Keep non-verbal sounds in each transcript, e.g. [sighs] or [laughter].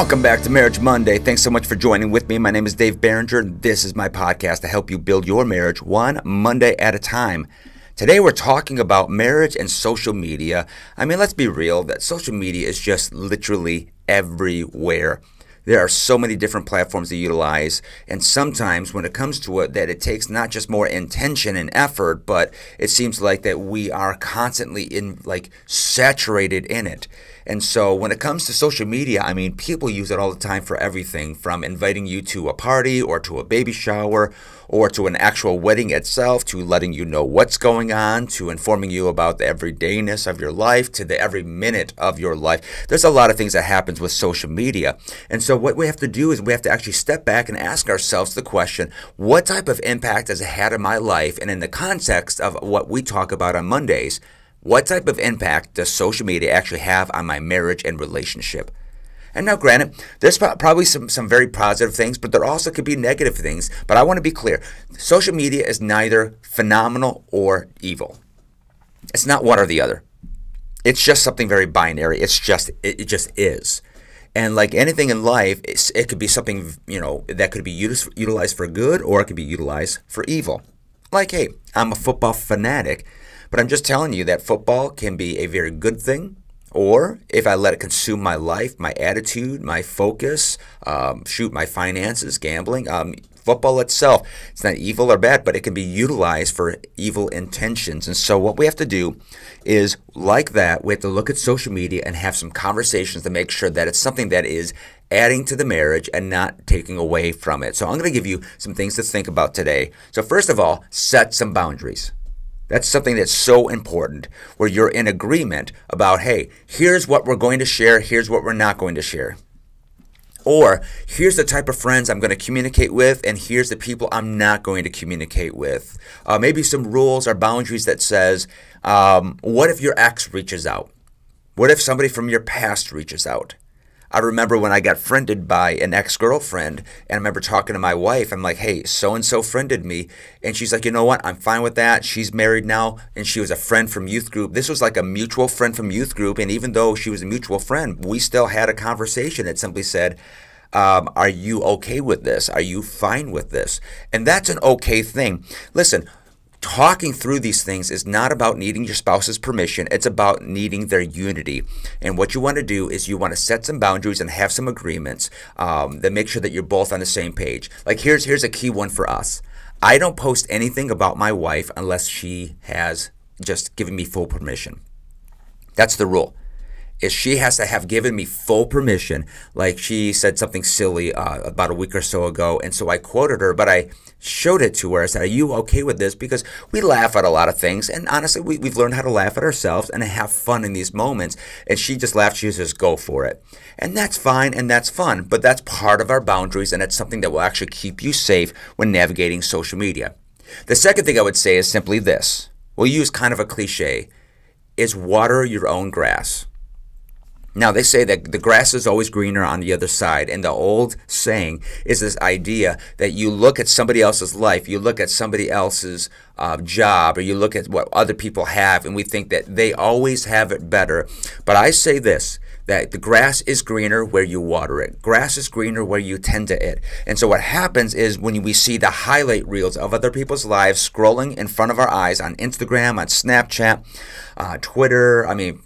Welcome back to Marriage Monday. Thanks so much for joining with me. My name is Dave Barringer, and this is my podcast to help you build your marriage one Monday at a time. Today we're talking about marriage and social media. I mean, let's be real that social media is just literally everywhere. There are so many different platforms to utilize, and sometimes when it comes to it, that it takes not just more intention and effort, but it seems like that we are constantly in like saturated in it. And so when it comes to social media, I mean, people use it all the time for everything from inviting you to a party or to a baby shower or to an actual wedding itself to letting you know what's going on to informing you about the everydayness of your life to the every minute of your life. There's a lot of things that happens with social media. And so what we have to do is we have to actually step back and ask ourselves the question, what type of impact has it had in my life and in the context of what we talk about on Mondays? What type of impact does social media actually have on my marriage and relationship? And now, granted, there's probably some, some very positive things, but there also could be negative things. But I want to be clear social media is neither phenomenal or evil. It's not one or the other. It's just something very binary. It's just, it, it just is. And like anything in life, it could be something, you know, that could be utilized for good or it could be utilized for evil. Like, hey, I'm a football fanatic but I'm just telling you that football can be a very good thing. Or if I let it consume my life, my attitude, my focus, um, shoot, my finances, gambling, um, football itself, it's not evil or bad, but it can be utilized for evil intentions. And so, what we have to do is, like that, we have to look at social media and have some conversations to make sure that it's something that is adding to the marriage and not taking away from it. So, I'm going to give you some things to think about today. So, first of all, set some boundaries. That's something that's so important where you're in agreement about, hey, here's what we're going to share, here's what we're not going to share. Or here's the type of friends I'm going to communicate with, and here's the people I'm not going to communicate with. Uh, maybe some rules or boundaries that says, um, what if your ex reaches out? What if somebody from your past reaches out? I remember when I got friended by an ex girlfriend, and I remember talking to my wife. I'm like, hey, so and so friended me. And she's like, you know what? I'm fine with that. She's married now, and she was a friend from youth group. This was like a mutual friend from youth group. And even though she was a mutual friend, we still had a conversation that simply said, um, are you okay with this? Are you fine with this? And that's an okay thing. Listen, talking through these things is not about needing your spouse's permission, it's about needing their unity. And what you want to do is you want to set some boundaries and have some agreements um, that make sure that you're both on the same page. Like here's here's a key one for us. I don't post anything about my wife unless she has just given me full permission. That's the rule is she has to have given me full permission. Like she said something silly uh, about a week or so ago, and so I quoted her, but I showed it to her. I said, "Are you okay with this?" Because we laugh at a lot of things, and honestly, we, we've learned how to laugh at ourselves and have fun in these moments. And she just laughed. She says, "Go for it," and that's fine and that's fun. But that's part of our boundaries, and it's something that will actually keep you safe when navigating social media. The second thing I would say is simply this: we'll use kind of a cliche: is water your own grass. Now, they say that the grass is always greener on the other side. And the old saying is this idea that you look at somebody else's life, you look at somebody else's uh, job, or you look at what other people have, and we think that they always have it better. But I say this that the grass is greener where you water it. Grass is greener where you tend to it. And so what happens is when we see the highlight reels of other people's lives scrolling in front of our eyes on Instagram, on Snapchat, uh, Twitter, I mean,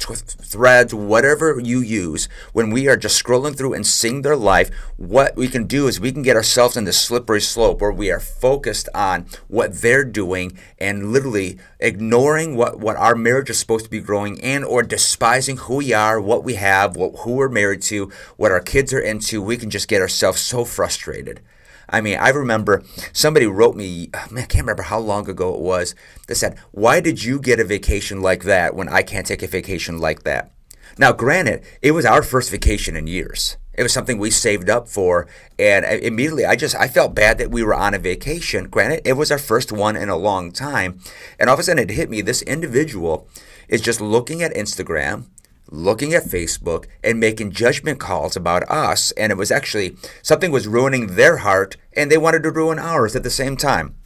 threads, whatever you use, when we are just scrolling through and seeing their life, what we can do is we can get ourselves in this slippery slope where we are focused on what they're doing and literally ignoring what, what our marriage is supposed to be growing in or despising who we are, what we have, what, who we're married to, what our kids are into, we can just get ourselves so frustrated. I mean, I remember somebody wrote me, oh, man, I can't remember how long ago it was, that said, Why did you get a vacation like that when I can't take a vacation like that? Now, granted, it was our first vacation in years. It was something we saved up for, and immediately I just I felt bad that we were on a vacation. Granted, it was our first one in a long time, and all of a sudden it hit me: this individual is just looking at Instagram, looking at Facebook and making judgment calls about us. And it was actually something was ruining their heart and they wanted to ruin ours at the same time.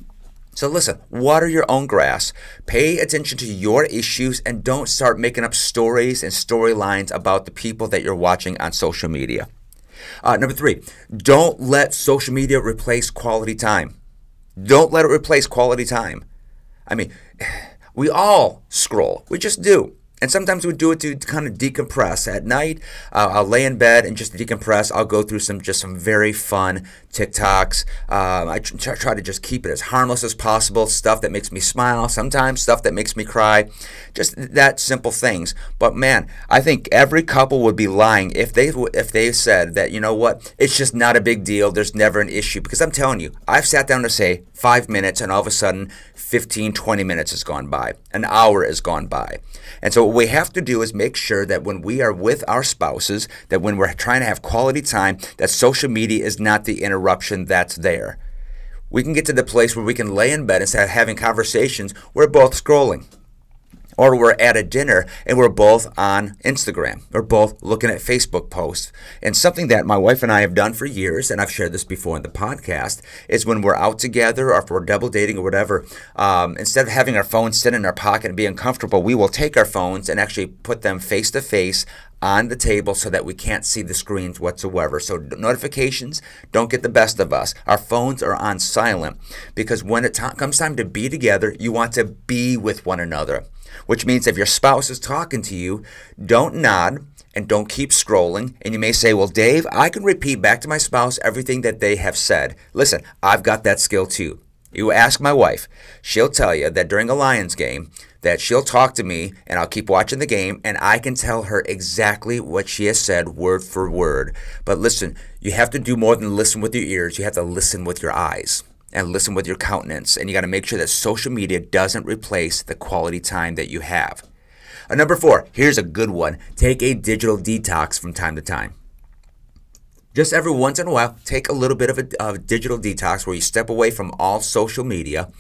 So listen, water your own grass, pay attention to your issues, and don't start making up stories and storylines about the people that you're watching on social media. Uh, number three, don't let social media replace quality time. Don't let it replace quality time. I mean, [sighs] we all scroll. We just do. And sometimes we do it to kind of decompress. At night, uh, I'll lay in bed and just decompress. I'll go through some just some very fun TikToks. Um, I tr- try to just keep it as harmless as possible. Stuff that makes me smile. Sometimes stuff that makes me cry. Just that simple things. But man, I think every couple would be lying if they if they said that you know what, it's just not a big deal. There's never an issue because I'm telling you, I've sat down to say five minutes and all of a sudden 15, 20 minutes has gone by. An hour has gone by. And so what we have to do is make sure that when we are with our spouses, that when we're trying to have quality time, that social media is not the interruption that's there. We can get to the place where we can lay in bed instead of having conversations, we're both scrolling or we're at a dinner and we're both on Instagram. We're both looking at Facebook posts. And something that my wife and I have done for years, and I've shared this before in the podcast, is when we're out together or if we're double dating or whatever, um, instead of having our phones sit in our pocket and be uncomfortable, we will take our phones and actually put them face to face on the table so that we can't see the screens whatsoever. So notifications don't get the best of us. Our phones are on silent because when it t- comes time to be together, you want to be with one another which means if your spouse is talking to you, don't nod and don't keep scrolling. And you may say, Well, Dave, I can repeat back to my spouse everything that they have said. Listen, I've got that skill too. You ask my wife, she'll tell you that during a Lions game, that she'll talk to me and I'll keep watching the game and I can tell her exactly what she has said word for word. But listen, you have to do more than listen with your ears, you have to listen with your eyes and listen with your countenance. And you got to make sure that social media doesn't replace the quality time that you have. Uh, number four, here's a good one take a digital detox from time to time. Just every once in a while, take a little bit of a, a digital detox where you step away from all social media.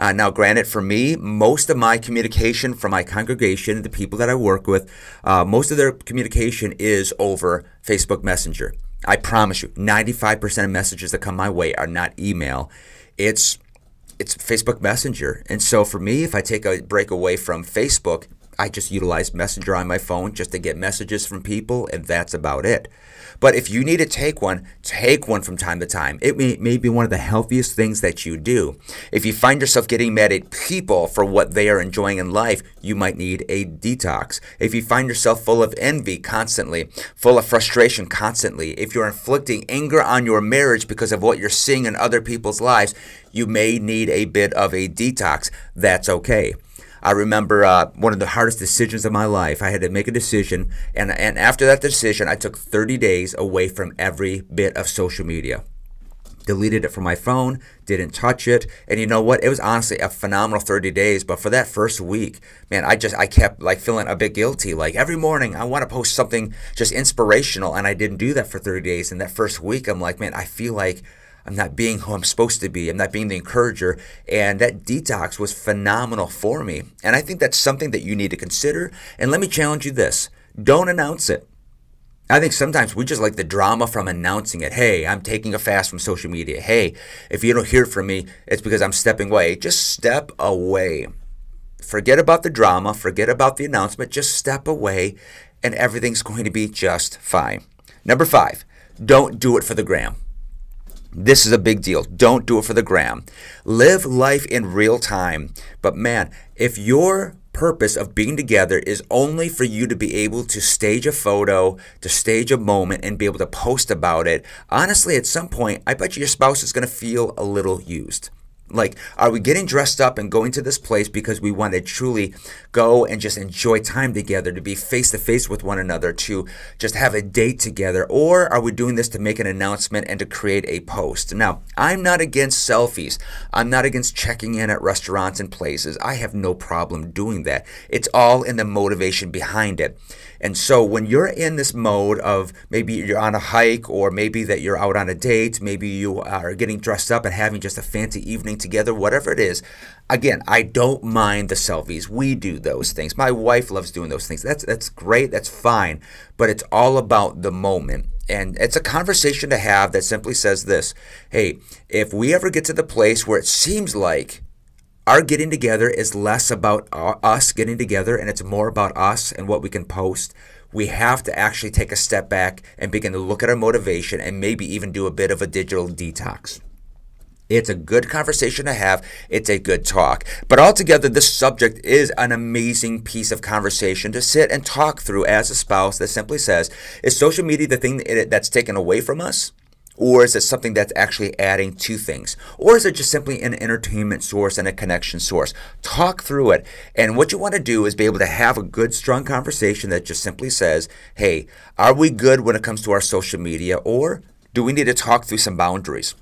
Uh, now, granted, for me, most of my communication from my congregation, the people that I work with, uh, most of their communication is over Facebook Messenger. I promise you, 95% of messages that come my way are not email it's it's Facebook Messenger. And so for me, if I take a break away from Facebook, I just utilize Messenger on my phone just to get messages from people, and that's about it. But if you need to take one, take one from time to time. It may, may be one of the healthiest things that you do. If you find yourself getting mad at people for what they are enjoying in life, you might need a detox. If you find yourself full of envy constantly, full of frustration constantly, if you're inflicting anger on your marriage because of what you're seeing in other people's lives, you may need a bit of a detox. That's okay. I remember uh, one of the hardest decisions of my life. I had to make a decision, and, and after that decision, I took 30 days away from every bit of social media. Deleted it from my phone, didn't touch it, and you know what? It was honestly a phenomenal 30 days. But for that first week, man, I just I kept like feeling a bit guilty. Like every morning, I want to post something just inspirational, and I didn't do that for 30 days. And that first week, I'm like, man, I feel like I'm not being who I'm supposed to be. I'm not being the encourager. And that detox was phenomenal for me. And I think that's something that you need to consider. And let me challenge you this don't announce it. I think sometimes we just like the drama from announcing it. Hey, I'm taking a fast from social media. Hey, if you don't hear from me, it's because I'm stepping away. Just step away. Forget about the drama, forget about the announcement, just step away, and everything's going to be just fine. Number five, don't do it for the gram. This is a big deal. Don't do it for the gram. Live life in real time. But man, if your purpose of being together is only for you to be able to stage a photo, to stage a moment, and be able to post about it, honestly, at some point, I bet you your spouse is going to feel a little used. Like, are we getting dressed up and going to this place because we want to truly go and just enjoy time together, to be face to face with one another, to just have a date together? Or are we doing this to make an announcement and to create a post? Now, I'm not against selfies. I'm not against checking in at restaurants and places. I have no problem doing that. It's all in the motivation behind it. And so when you're in this mode of maybe you're on a hike or maybe that you're out on a date, maybe you are getting dressed up and having just a fancy evening together, whatever it is, again, I don't mind the selfies. We do those things. My wife loves doing those things. That's that's great. That's fine. But it's all about the moment. And it's a conversation to have that simply says this Hey, if we ever get to the place where it seems like our getting together is less about us getting together and it's more about us and what we can post, we have to actually take a step back and begin to look at our motivation and maybe even do a bit of a digital detox. It's a good conversation to have. It's a good talk. But altogether, this subject is an amazing piece of conversation to sit and talk through as a spouse that simply says, is social media the thing that's taken away from us? Or is it something that's actually adding to things? Or is it just simply an entertainment source and a connection source? Talk through it. And what you want to do is be able to have a good, strong conversation that just simply says, hey, are we good when it comes to our social media? Or do we need to talk through some boundaries?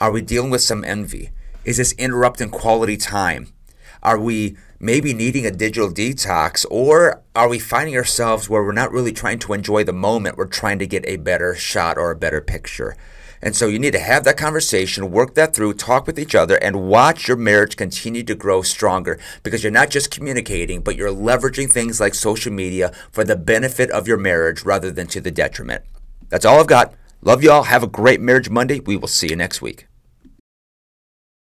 Are we dealing with some envy? Is this interrupting quality time? Are we maybe needing a digital detox? Or are we finding ourselves where we're not really trying to enjoy the moment? We're trying to get a better shot or a better picture. And so you need to have that conversation, work that through, talk with each other, and watch your marriage continue to grow stronger because you're not just communicating, but you're leveraging things like social media for the benefit of your marriage rather than to the detriment. That's all I've got. Love y'all. Have a great Marriage Monday. We will see you next week.